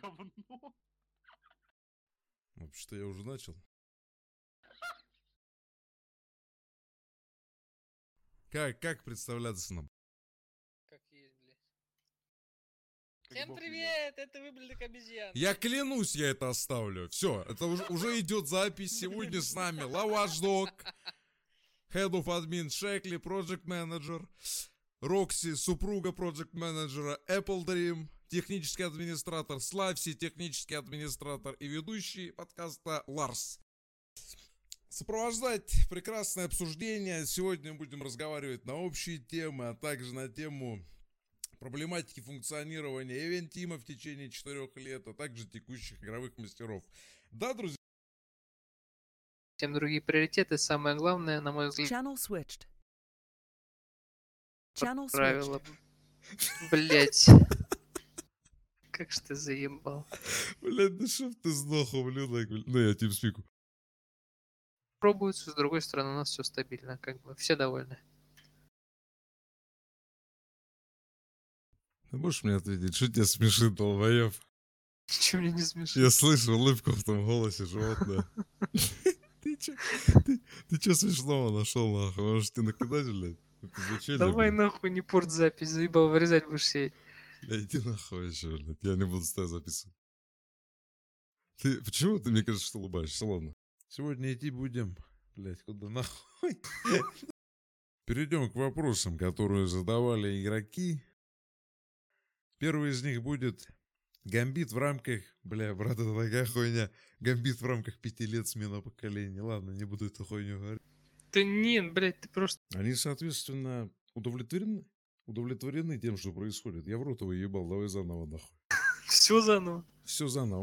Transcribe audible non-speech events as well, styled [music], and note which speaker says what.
Speaker 1: говно.
Speaker 2: Вообще-то я уже начал. Как, как представляться нам?
Speaker 3: Как есть, блядь.
Speaker 1: Как
Speaker 3: Всем
Speaker 1: бог
Speaker 3: привет! Это выблядок обезьян.
Speaker 2: Я клянусь, я это оставлю. Все, это уже, уже идет запись. Сегодня с нами Лаваш Дог, Head of Admin Шекли, Project Manager, Рокси, супруга Project Менеджера, Apple Dream, технический администратор Славси, технический администратор и ведущий подкаста Ларс. Сопровождать прекрасное обсуждение. Сегодня будем разговаривать на общие темы, а также на тему проблематики функционирования Эвентима в течение четырех лет, а также текущих игровых мастеров. Да, друзья?
Speaker 3: Всем другие приоритеты. Самое главное, на мой взгляд,
Speaker 4: Channel switched.
Speaker 3: Правило. Блять. Как ж ты заебал.
Speaker 2: Блядь, ну чтоб ты сдох, ублюдок. Ну, я тимспику.
Speaker 3: Пробуется, с другой стороны, у нас все стабильно. Как бы все довольны.
Speaker 2: Ты можешь мне ответить, что тебя смешит, долбоеб?
Speaker 3: Ничего мне не смешит.
Speaker 2: Я слышу улыбку в том голосе животное. [laughs] [laughs] Ты ты, ты чё смешного нашел, нахуй? Может, тебе накидать, блядь? Зачем,
Speaker 3: Давай нахуй не порт запись, заебал, вырезать будешь сидеть.
Speaker 2: Да иди нахуй еще, блядь. Я не буду с тобой записывать. Ты, почему ты мне кажется, что улыбаешься? Ладно. Сегодня идти будем, блядь, куда нахуй? [laughs] Перейдем к вопросам, которые задавали игроки. Первый из них будет Гамбит в рамках... Бля, брат, это такая хуйня. Гамбит в рамках пяти лет смена поколений. Ладно, не буду эту хуйню говорить.
Speaker 3: Да нет, блядь, ты просто...
Speaker 2: Они, соответственно, удовлетворены? Удовлетворены тем, что происходит. Я в рот его ебал, давай заново нахуй. [laughs]
Speaker 3: Все заново.
Speaker 2: Все заново.